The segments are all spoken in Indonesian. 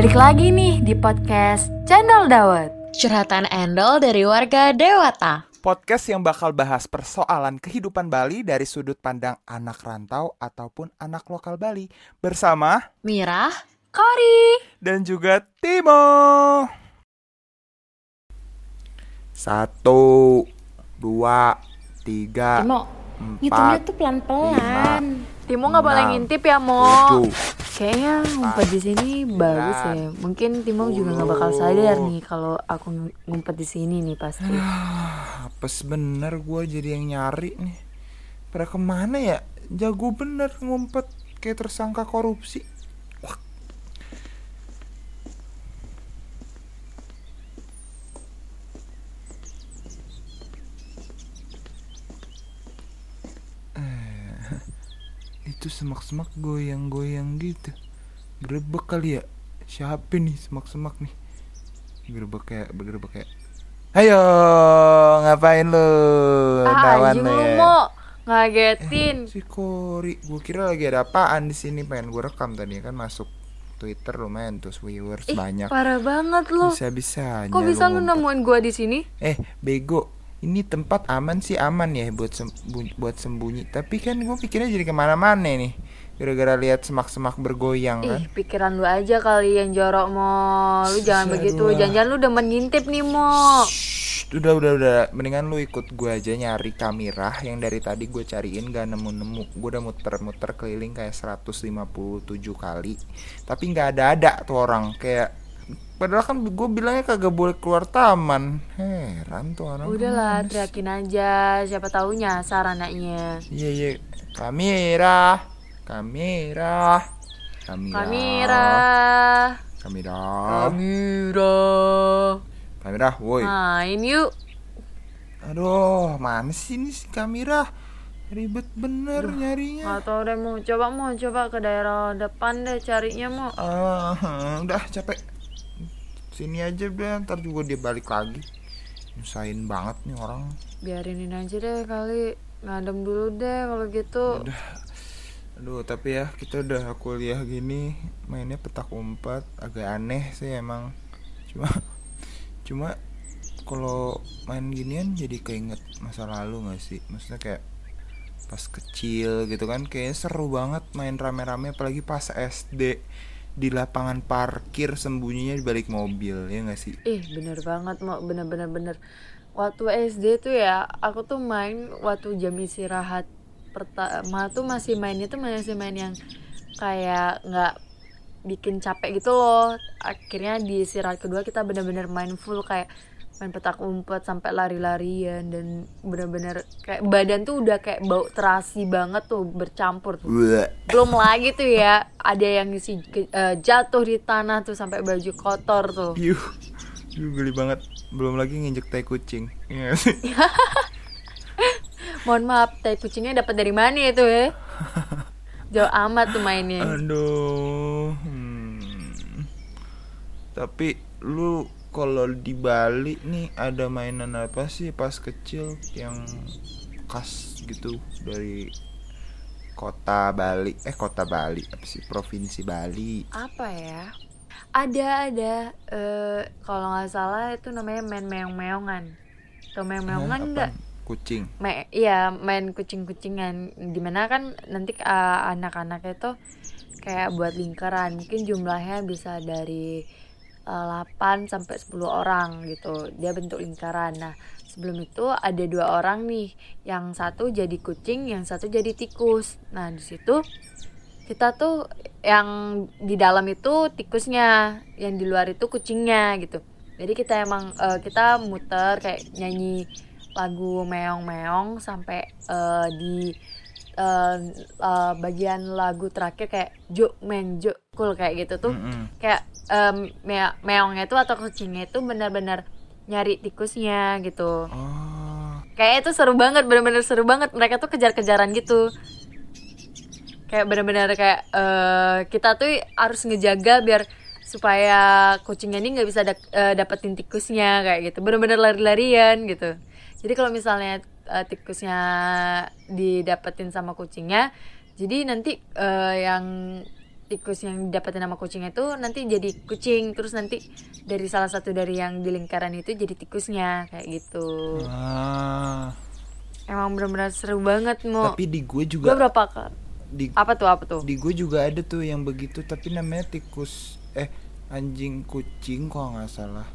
Balik lagi nih di podcast Channel Dawet. Curhatan Endol dari warga Dewata. Podcast yang bakal bahas persoalan kehidupan Bali dari sudut pandang anak rantau ataupun anak lokal Bali bersama Mirah, Kori. dan juga Timo. Satu, dua, tiga, Timo, ngitungnya empat, tuh pelan-pelan. Timo nggak boleh ngintip ya, Mo. tujuh. Kayaknya ngumpet di sini bagus ya. Mungkin Timo juga nggak bakal sadar nih kalau aku ng- ngumpet di sini nih pasti. Apes bener gue jadi yang nyari nih. Pada ke mana ya? Jago bener ngumpet kayak tersangka korupsi. Itu semak-semak goyang-goyang gitu. Gerebek kali ya? Siapa nih semak-semak nih? Gerebek kayak bergerebek kayak Ayo, ngapain lu? Ah, lu ya? ngagetin. Si Kori, gue kira lagi ada apaan di sini pengen gue rekam tadi kan masuk Twitter lumayan tuh viewers Ih, banyak. parah banget lu. Bisa bisanya. Kok bisa lu nemuin gua di sini? Eh, bego. Ini tempat aman sih aman ya buat sembunyi, buat sembunyi. Tapi kan gue pikirnya jadi ke mana-mana nih. Gara-gara lihat semak-semak bergoyang kan. Ih, pikiran lu aja kali yang jorok mo. Lu jangan begitu. Jangan-jangan lu udah mengintip nih mo. Shh, udah udah udah mendingan lu ikut gue aja nyari kamera yang dari tadi gue cariin gak nemu-nemu gue udah muter-muter keliling kayak 157 kali tapi nggak ada ada tuh orang kayak padahal kan gue bilangnya kagak boleh keluar taman heran tuh orang Udahlah, teriakin aja. Siapa tahu nyasar anaknya. iya iya kamera kamera kamera Kamera. kamera Kamera. kamera woi Main yuk. Aduh, mana sih ini si kamera? Ribet bener nyarinya. Gak tau deh mau coba mau coba ke daerah depan deh carinya mau. Ah, udah capek. Sini aja udah, ntar juga dia balik lagi. Nyusahin banget nih orang. Biarinin aja deh kali ngadem dulu deh kalau gitu. Udah. Aduh, tapi ya kita udah kuliah gini mainnya petak umpet agak aneh sih emang. Cuma cuma kalau main ginian jadi keinget masa lalu gak sih? Maksudnya kayak pas kecil gitu kan kayaknya seru banget main rame-rame apalagi pas SD di lapangan parkir sembunyinya di balik mobil ya gak sih? Ih bener banget mau bener-bener bener. Waktu SD tuh ya aku tuh main waktu jam istirahat pertama tuh masih mainnya tuh masih main yang kayak nggak bikin capek gitu loh. Akhirnya di istirahat kedua kita bener-bener main full kayak main petak umpet sampai lari-larian dan bener-bener kayak badan tuh udah kayak bau terasi banget tuh bercampur tuh belum lagi tuh ya ada yang ngisi ke- eh, jatuh di tanah tuh sampai baju kotor tuh Yuh, yuh geli banget. Belum lagi nginjek tai kucing. Iya mohon maaf tai kucingnya dapat dari mana itu ya jauh amat tuh mainnya Aduh. hmm. Tapi lu kalau di Bali nih ada mainan apa sih pas kecil yang khas gitu dari kota Bali? Eh kota Bali apa sih? Provinsi Bali. apa ya ada ada eh kalau nggak salah itu namanya main meong meongan atau meong meongan enggak? Kucing. Me iya main kucing-kucingan di mana kan nanti uh, anak-anak itu kayak buat lingkaran mungkin jumlahnya bisa dari uh, 8 sampai 10 orang gitu. Dia bentuk lingkaran. Nah sebelum itu ada dua orang nih. Yang satu jadi kucing yang satu jadi tikus. Nah di situ kita tuh yang di dalam itu tikusnya yang di luar itu kucingnya gitu. Jadi kita emang uh, kita muter kayak nyanyi lagu meong-meong sampai uh, di uh, uh, bagian lagu terakhir kayak juk meng juk cool kayak gitu tuh. Mm-mm. kayak um, me- meongnya itu atau kucingnya itu benar-benar nyari tikusnya gitu. Oh. kayak itu seru banget bener-bener seru banget. Mereka tuh kejar-kejaran gitu. Kayak bener-bener kayak eh, kita tuh harus ngejaga biar supaya kucingnya ini nggak bisa da- eh, dapetin tikusnya kayak gitu. Bener-bener lari-larian gitu. Jadi kalau misalnya eh, tikusnya didapetin sama kucingnya. Jadi nanti eh, yang tikus yang dapetin nama kucing itu nanti jadi kucing. Terus nanti dari salah satu dari yang di lingkaran itu jadi tikusnya kayak gitu. Ah. Emang benar-benar seru banget mau tapi di gue gue juga berapa kali di apa tuh apa tuh? di gue juga ada tuh yang begitu tapi namanya tikus eh anjing kucing kok nggak salah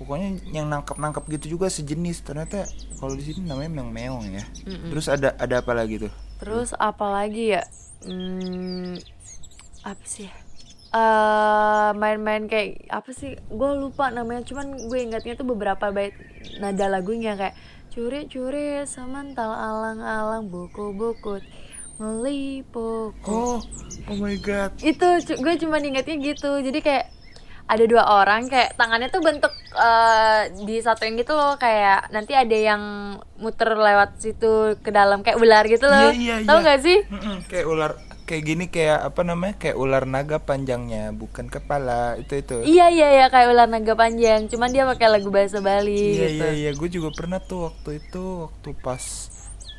pokoknya yang nangkap nangkap gitu juga sejenis. Ternyata kalau di sini namanya meong meong ya terus ada ada apa lagi tuh? Terus apa lagi ya? Hmm, apa sih? Eh main-main kayak apa sih? Gue lupa namanya. Cuman gue ingatnya tuh beberapa bait nada lagunya kayak curi-curi semental alang-alang buku-buku meliput oh oh my god. Itu gue cuma ingetnya gitu. Jadi kayak ada dua orang kayak tangannya tuh bentuk eh, disatuin gitu loh kayak nanti ada yang muter lewat situ ke dalam kayak ular gitu loh. Iya, iya, tau iya. gak sih? Mm-mm, kayak ular kayak gini kayak apa namanya kayak ular naga panjangnya bukan kepala itu itu. Iya iya iya kayak ular naga panjang cuman dia pakai lagu bahasa Bali iya gitu. iya iya gue juga pernah tuh waktu itu waktu pas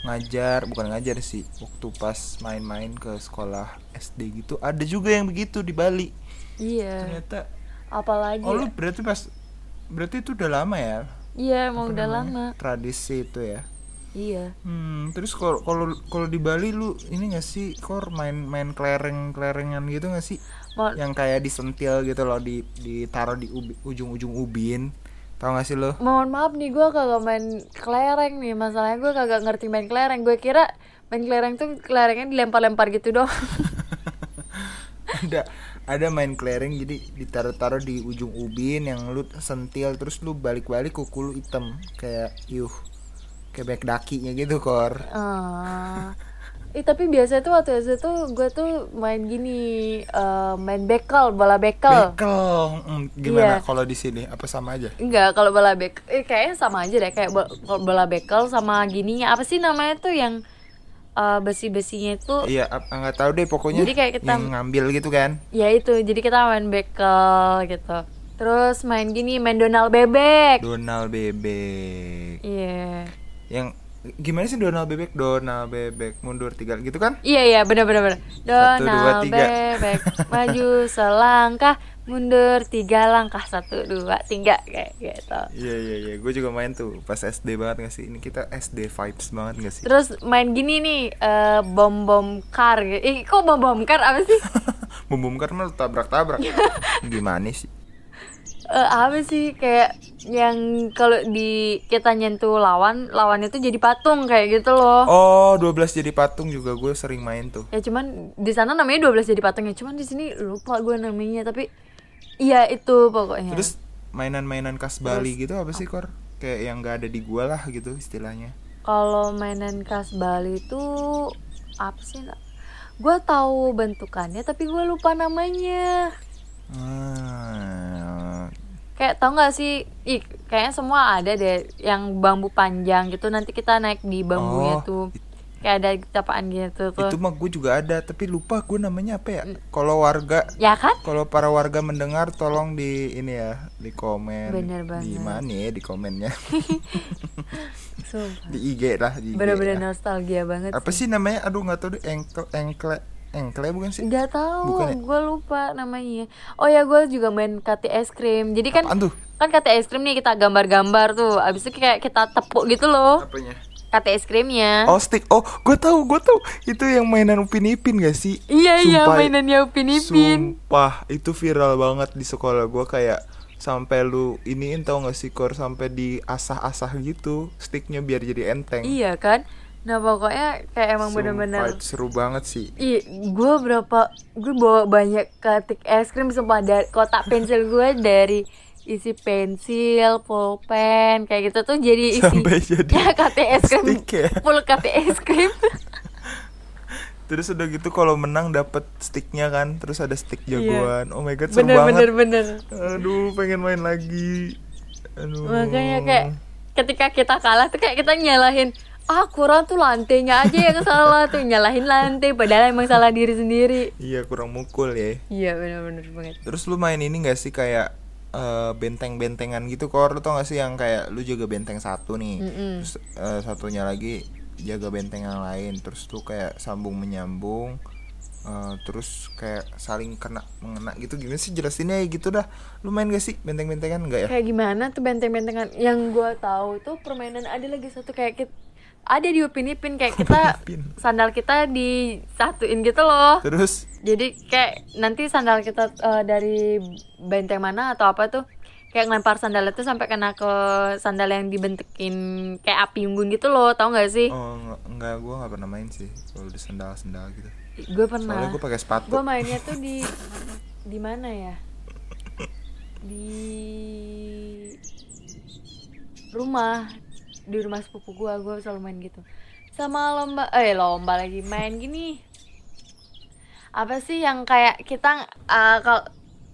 ngajar bukan ngajar sih waktu pas main-main ke sekolah SD gitu ada juga yang begitu di Bali. Iya. Ternyata apalagi oh lu berarti pas berarti itu udah lama ya? Iya emang Apa udah namanya? lama. Tradisi itu ya? Iya. Hmm terus kalau kalau kalau di Bali lu ini gak sih kor main main kelereng kelerengan gitu gak sih? Mau- yang kayak disentil gitu loh di ditaruh di ubi- ujung-ujung ubin. Tau gak sih lo mohon maaf nih gue kagak main kelereng nih. Masalahnya gue kagak ngerti main kelereng. Gue kira main kelereng tuh kelerengnya dilempar-lempar gitu doang. Ada ada main kelereng jadi ditaruh-taruh di ujung ubin yang lu sentil terus lu balik-balik kuku lu hitam kayak yuh kayak banyak dakinya gitu kor Ah. Eh tapi biasa tuh waktu SD tuh gue tuh main gini eh, main bekel bola bekel. bekel Mm, gimana Iya. kalau di sini apa sama aja Enggak kalau bola bekel eh, kayaknya sama aja deh kayak bo- bola bekel sama gininya apa sih namanya tuh yang eh, besi-besinya itu iya nggak tahu deh pokoknya Jadi kayak kita- ngambil gitu kan ya itu jadi kita main bekel gitu. Terus main gini main donal bebek. Donald bebek Iya. yang gimana sih Donald bebek Donald bebek mundur tiga gitu kan Iya iya benar benar benar. Satu, dua, Donald tiga. bebek maju selangkah mundur tiga langkah satu dua tiga kayak gitu. iya iya iya gue juga main tuh pas SD banget gak sih ini kita SD vibes banget gak sih Terus main gini nih eh, bom bom car. Eh kok bom bom car apa sih? bom bom karena lu tabrak tabrak gimana sih Eh, apa sih kayak yang kalau di kita nyentuh lawan lawan itu jadi patung kayak gitu loh. oh 12 jadi patung juga gue sering main tuh Ya cuman di sana namanya 12 jadi patungnya. Cuman di sini lupa gue namanya tapi iya itu pokoknya. terus mainan-mainan khas Bali gitu apa sih kor kayak yang gak ada di gua lah gitu istilahnya Kalau mainan khas Bali itu apa sih? Gue tahu bentukannya tapi gue lupa namanya. ah, Kayak tau gak sih? Ih, kayaknya semua ada deh yang bambu panjang gitu. Nanti kita naik di bambunya Oh, tuh. Kayak ada capaan gitu tuh. itu mah gue juga ada tapi lupa gue namanya apa ya kalau warga Ya kan? kalau para warga mendengar tolong di ini ya di komen Bener di banget. mana ya di komennya di IG lah di IG Bener-bener ya. nostalgia banget apa sih namanya aduh nggak tahu deh engkel engkle engkle bukan sih Gak tahu, Bukan ya? gue lupa namanya. Oh ya, gue juga main kati es krim. Jadi kan Apaan tuh kan kati es krim nih kita gambar-gambar tuh. Abis itu kayak kita tepuk gitu loh. apanya Kati es krimnya. oh stick oh gue tahu gue tahu itu yang mainan upin ipin gak sih Iya iya mainannya Upin Ipin. Sumpah itu viral banget di sekolah gue kayak sampai lu iniin tau gak sih kor sampai diasah-asah gitu sticknya biar jadi enteng Iya kan? Nah pokoknya kayak emang bener-bener seru banget sih Ih, gue berapa gue bawa banyak ketik es krim sumpah dari kotak pensil gue dari isi pensil, pulpen kayak gitu tuh jadi isi Sampai jadi ya kati es krim, ya? full kati es krim. terus udah gitu kalau menang dapet sticknya kan terus ada stick jagoan oh my god seru bener banget bener bener. aduh pengen main lagi aduh Makanya kayak ketika kita kalah tuh kayak kita nyalahin ah kurang tuh lantainya aja yang salah tuh nyalahin lantai padahal emang salah diri sendiri. iya kurang mukul ya Iya bener-bener banget. terus lu main ini gak sih kayak eh, benteng-bentengan gitu kor. Lu tau gak sih yang kayak lu jaga benteng satu nih Mm-mm. terus eh, satunya lagi jaga benteng yang lain terus tuh kayak sambung menyambung Eh, terus kayak saling kena mengena gitu. Gimana sih jelasinnya? Ya gitu dah. Lu main gak sih benteng-bentengan? Enggak ya? Kayak gimana tuh benteng-bentengan? Yang gue tahu tuh permainan ada lagi satu kayak ada di Upin Ipin kayak kita Upin. sandal kita disatuin gitu loh. Terus? Jadi kayak nanti sandal kita eh, dari benteng mana atau apa tuh kayak ngelempar sandal itu sampai kena ke sandal yang dibentekin kayak api unggun gitu loh tau gak sih? Oh enggak, enggak gue nggak pernah main sih kalau di sendal-sendal gitu. Gue pernah. Soalnya gue pakai sepatu. Gue mainnya tuh di di mana ya? Di rumah di rumah sepupu gue gue selalu main gitu. Sama lomba eh lomba lagi main gini. Apa sih yang kayak kita eh, kalau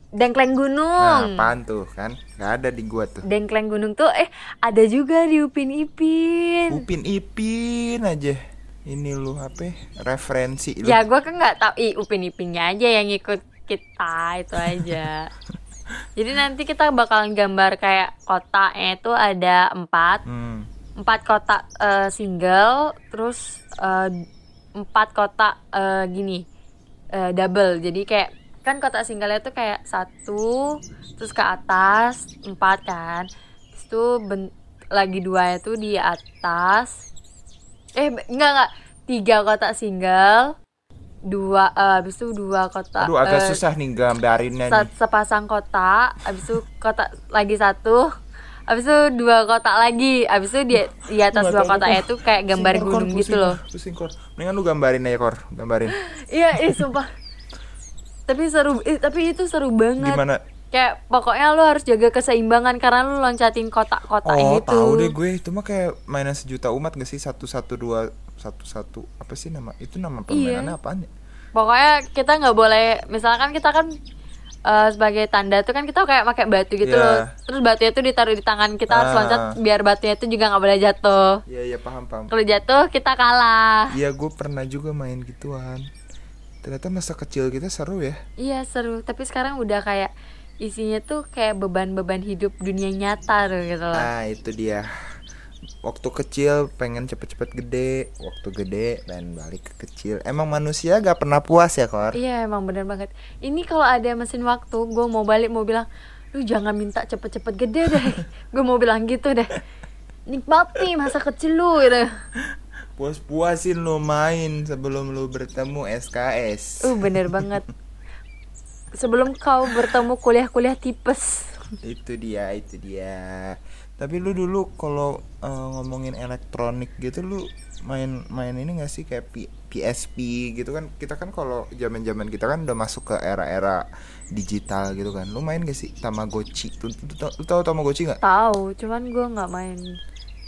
dengkleng nah gunung apaan tuh kan? Nggak ada di gua tuh. Dengkleng gunung tuh eh ada juga di upin ipin. Upin ipin aja. Ini lu apa ya? referensi lu. Ya gue kan nggak tahu. Ih upin ipinnya aja yang ikut kita itu aja. Jadi nanti kita bakalan gambar kayak kotaknya itu ada empat. Hmm. Empat kotak eh, single terus eh, empat kotak eh, gini eh, double. Jadi kayak kan kotak singlenya tuh kayak satu terus ke atas empat kan. Terus itu ben- lagi dua itu di atas. Eh enggak enggak. Tiga kotak single dua eh, habis itu dua kotak aduh agak eh, susah nih gambarinnya nih. sepasang kotak habis itu kotak lagi satu habis itu dua kotak lagi. Habis itu di, di atas dua Kor. itu kayak gambar Pusing, Kor, gunung pusing, gitu loh. pusing kor mendingan lu gambarin aja kor. Gambarin. Iya iya sumpah. Tapi seru eh, tapi itu seru banget. Gimana? Kayak pokoknya lu harus jaga keseimbangan karena lu loncatin kotak-kotak oh itu. tahu deh gue. Itu mah kayak mainan sejuta umat gak sih? Satu satu dua satu satu. Apa sih nama? Itu nama permainannya Iya. apaan ya? Pokoknya kita nggak boleh misalkan kita kan eh, sebagai tanda tuh kan kita kayak pakai batu gitu Iya. loh. Terus batunya tuh ditaruh di tangan kita harus Ah. loncat biar batunya itu juga nggak boleh jatuh. Iya iya paham paham. Kalau jatuh kita kalah. Iya gue pernah juga main gituan. Ternyata masa kecil kita seru ya. Iya seru, tapi sekarang udah kayak isinya tuh kayak beban-beban hidup dunia nyata tuh gitu loh. ah itu dia waktu kecil pengen cepet-cepet gede waktu gede dan balik ke kecil emang manusia gak pernah puas ya kor Iya emang bener banget. Ini kalau ada mesin waktu, gue mau balik mau bilang, lu jangan minta cepet-cepet gede deh. gue mau bilang gitu deh. Nikmati masa kecil lu gitu. puas-puasin lu main sebelum lu bertemu SKS Uh bener banget. Sebelum kau bertemu kuliah-kuliah tipes. itu dia itu dia tapi lu dulu kalau eh, ngomongin elektronik gitu lu main main ini gak sih? Kayak P- PSP gitu kan? Kita kan kalau zaman zaman kita kan udah masuk ke era-era digital gitu kan. Lu main gak sih Tamagotchi? Lu, lu, lu tahu Tamagotchi nggak? Tahu, cuman gue nggak main.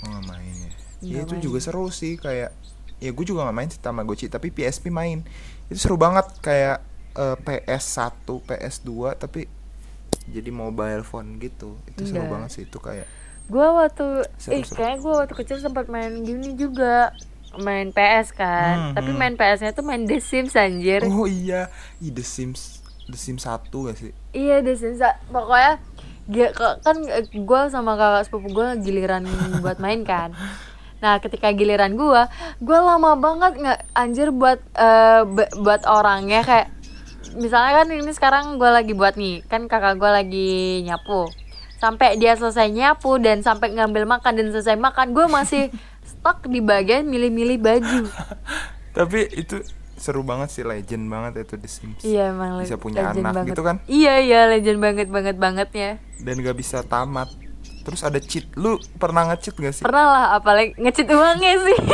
oh, nggak main ya. Nggak ya itu main. juga seru sih kayak ya gue juga nggak main sih Tamagotchi tapi PSP main. Itu seru banget kayak eh, PS1 PS2 tapi jadi mobile phone gitu. Itu seru Enggak. banget sih itu kayak Gue waktu, Seru, eh seru. kayak gue waktu kecil sempat main gini juga. Main PS kan, Hmm, tapi hmm. main PS-nya tuh main The Sims anjir. Oh iya, Ih, The Sims, The Sims 1 gak sih? Iya The Sims pokoknya ke- kan gue sama kakak sepupu gue giliran buat main kan. Nah ketika giliran gue, gue lama banget nggak anjir buat eh, be- buat orangnya kayak misalnya kan ini sekarang gue lagi buat nih kan kakak gue lagi nyapu sampai dia selesai nyapu dan sampai ngambil makan dan selesai makan gue masih stuck di bagian milih-milih baju Tapi itu seru banget sih, legend banget itu The Sims. iya emang Bisa punya legend anak banget. gitu kan? iya iya legend banget banget bangetnya Dan gak bisa tamat. Terus ada cheat. Lu pernah nge-cheat gak sih? pernah lah apalagi ngecit uangnya sih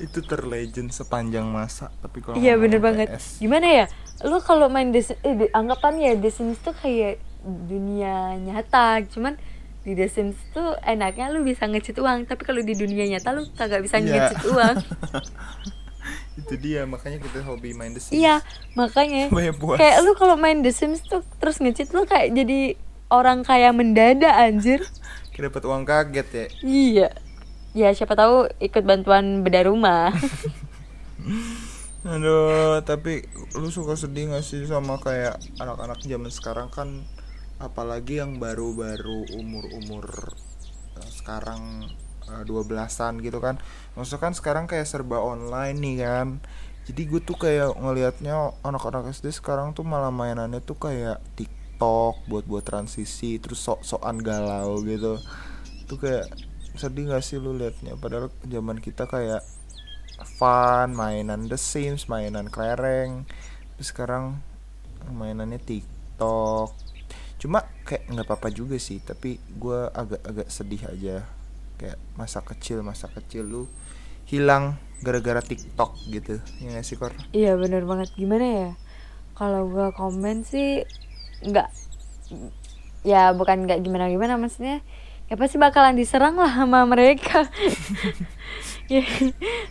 itu terlegend sepanjang masa. Tapi kalau iya bener banget gimana ya lu kalau main The Sims eh, anggapannya The Sims tuh kayak dunia nyata. Cuman di The Sims tuh enaknya lu bisa ngecit uang tapi kalau di dunia nyata lu kagak bisa Iya. ngecit uang. Itu dia, makanya kita hobi main The Sims. iya makanya. Kayak lu kalau main The Sims tuh terus ngecit lu kayak jadi orang kaya mendadak anjir. Kita dapat uang kaget ya. iya. Ya siapa tahu ikut bantuan beda rumah. Aduh, tapi lu suka sedih gak sih sama kayak anak-anak zaman sekarang? Kan apalagi yang baru-baru umur-umur eh, sekarang eh, 12-an gitu kan. Maksudnya kan sekarang kayak serba online nih kan. jadi gue tuh kayak ngelihatnya anak-anak SD sekarang tuh malah mainannya tuh kayak TikTok buat buat transisi terus sok-sokan galau gitu tuh kayak sedih gak sih lu liatnya padahal zaman kita kayak fun mainan The Sims mainan kelereng tapi sekarang mainannya TikTok cuma kayak nggak apa-apa juga sih tapi gue agak-agak sedih aja. Kayak masa kecil masa kecil lu hilang gara-gara TikTok gitu. Ya gak sih kor? Iya bener banget. Gimana ya? Kalau gua komen sih nggak ya bukan nggak gimana gimana maksudnya ya pasti bakalan diserang lah sama mereka. Ya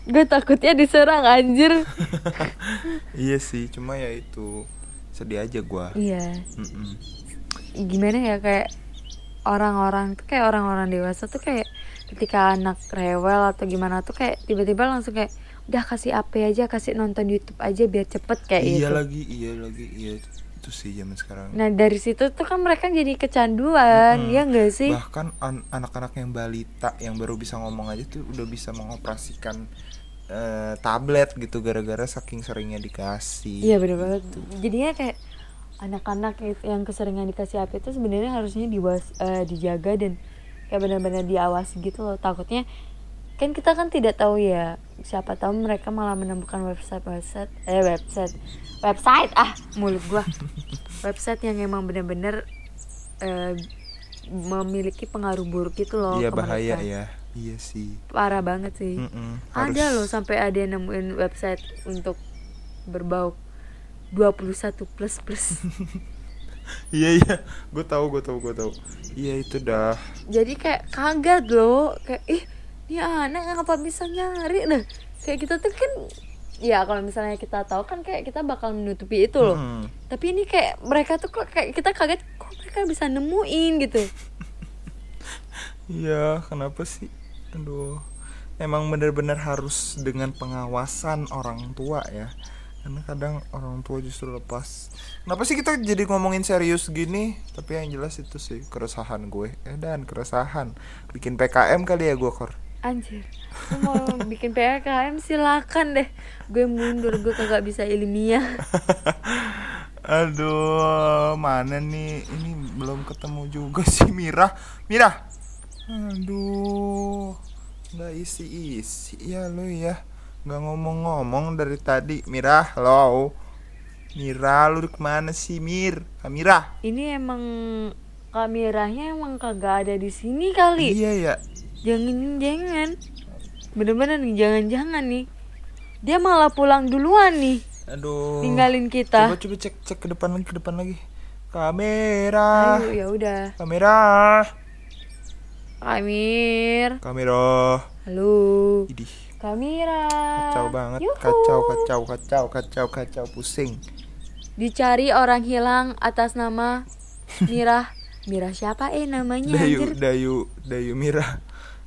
gue takutnya diserang anjir. Iya sih cuma ya itu sedih aja gua. Iya. Mm-mm. Gimana ya kayak orang-orang tuh kayak orang-orang dewasa tuh kayak ketika anak rewel atau gimana tuh kayak tiba-tiba langsung kayak udah kasih apa aja kasih nonton YouTube aja biar cepet kayak iya gitu lagi iya lagi iya itu sih zaman sekarang nah dari situ tuh kan mereka jadi kecanduan Mm-mm. ya enggak sih bahkan an- anak-anak yang balita yang baru bisa ngomong aja tuh udah bisa mengoperasikan eh, tablet gitu gara-gara saking seringnya dikasih Iya bener banget. Jadinya kayak anak-anak yang keseringan dikasih HP itu sebenarnya harusnya diwas eh, dijaga dan kayak benar-benar diawasi gitu loh. Takutnya kan kita kan tidak tahu ya siapa tahu mereka malah menemukan website website eh website website ah mulut gua. Website yang emang benar-benar eh, memiliki pengaruh buruk gitu loh iya bahaya mereka. ya. Iya sih. Parah banget sih. Mm-mm, ada harus- loh sampai ada yang nemuin website untuk berbau 21 plus plus. Iya iya. Gue tahu gue tahu gue tahu. Iya itu dah. Jadi kayak kaget loh. Kayak ih ini anak ngapa bisa nyari? Deh kayak kita tuh kan ya kalau misalnya kita tahu kan kayak kita bakal menutupi itu loh. Mm. tapi ini kayak mereka tuh kok kayak kita kaget kok mereka bisa nemuin? gitu. Iya kenapa sih? Aduh. Emang benar-benar harus dengan pengawasan orang tua ya karena kadang orang tua justru lepas kenapa sih kita jadi ngomongin serius gini tapi yang jelas itu sih keresahan gue eh dan keresahan bikin PKM kali ya gue kor anjir lu mau bikin PKM silakan deh gue mundur gue kagak bisa ilmiah Aduh, mana nih? Ini belum ketemu juga sih Mira. Mira. Aduh. Nggak isi-isi ya lu ya. Nggak ngomong-ngomong dari tadi. Mira, halo. Mira, lu ke mana sih Mir? Ah, Mira. ini emang kameranya emang kagak ada di sini kali Iya ya. jangan jangan bener-bener nih jangan jangan nih dia malah pulang duluan nih Aduh. ninggalin kita Coba coba cek cek ke depan lagi ke depan lagi. Kamera. ayo ya udah Kamera. Amir Kamera. halo Idih. Kamera Kacau banget, Yuhu. kacau, kacau, kacau, kacau, kacau, pusing. dicari orang hilang atas nama Mirah Mirah siapa eh namanya Dayu, anjir Dayu, Dayu Mira,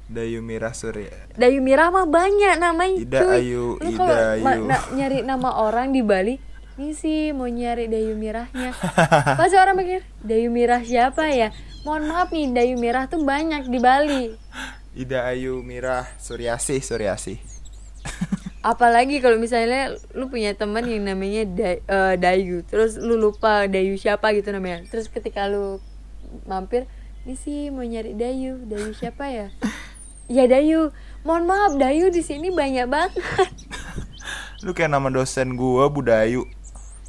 Dayu Mira Surya. Dayu Mirah mah banyak namanya Ida cuy Ayu, Lu Ida Ayu. na- nyari nama orang di Bali ini sih mau nyari Dayu Mirahnya pasti orang mikir Dayu Mirah siapa ya mohon maaf nih Dayu Mirah tuh banyak di Bali Ida Ayu Mira Suryasih, Suryasih. apalagi kalau misalnya lu punya teman yang namanya Da- eh, Dayu terus lu lupa Dayu siapa gitu namanya terus ketika lu mampir ini sih mau nyari Dayu Dayu siapa ya ya Dayu mohon maaf Dayu di sini banyak banget Lu kayak nama dosen gua Budayu.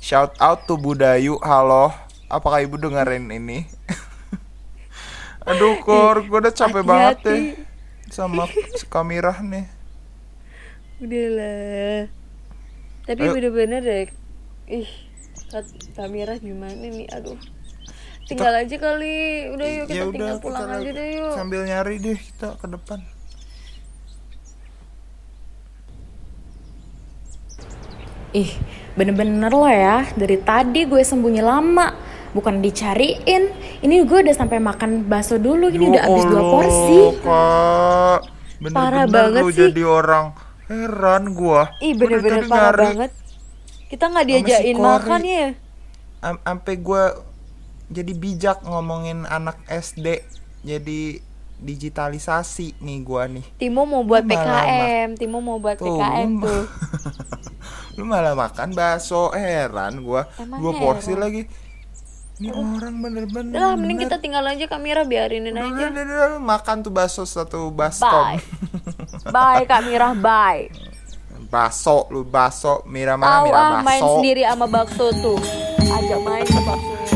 Shout out to Budayu. Halo. Apakah Ibu dengerin ini? Aduh, Kor, gua udah capek banget deh. Sama Kamirah nih. udahlah tapi Ayo. bener-bener deh ih kat- kamera gimana nih aduh tinggal aja kali udah yuk kita Ya tinggal udah, pulang kita aja deh yuk Sambil nyari deh kita ke depan. Ih, bener-bener lo ya. Dari tadi gue sembunyi lama. Bukan dicariin. Ini gue udah sampai makan bakso dulu. Ini udah habis dua porsi. Kak. Bener-bener Parah banget lu sih. jadi orang heran gua. ih bener-bener parah nyari. banget kita nggak si diajakin Kori. makan ya Am- Ampe gua jadi bijak ngomongin anak SD jadi digitalisasi nih gua nih. Timo mau buat PKM Timo mau buat Tuh, PKM gua- tuh lu malah makan bakso heran gua Emang dua porsi heran. lagi ini orang bener-bener lah, mending kita tinggal aja kamera biarinin Udah, aja. udah, udah, udah, makan tuh bakso satu baskom Bye. Bye Kak Mira, bye. baso lu baso mira mana mira ah main baso sendiri sama bakso tuh. Ajak main ke baksonya.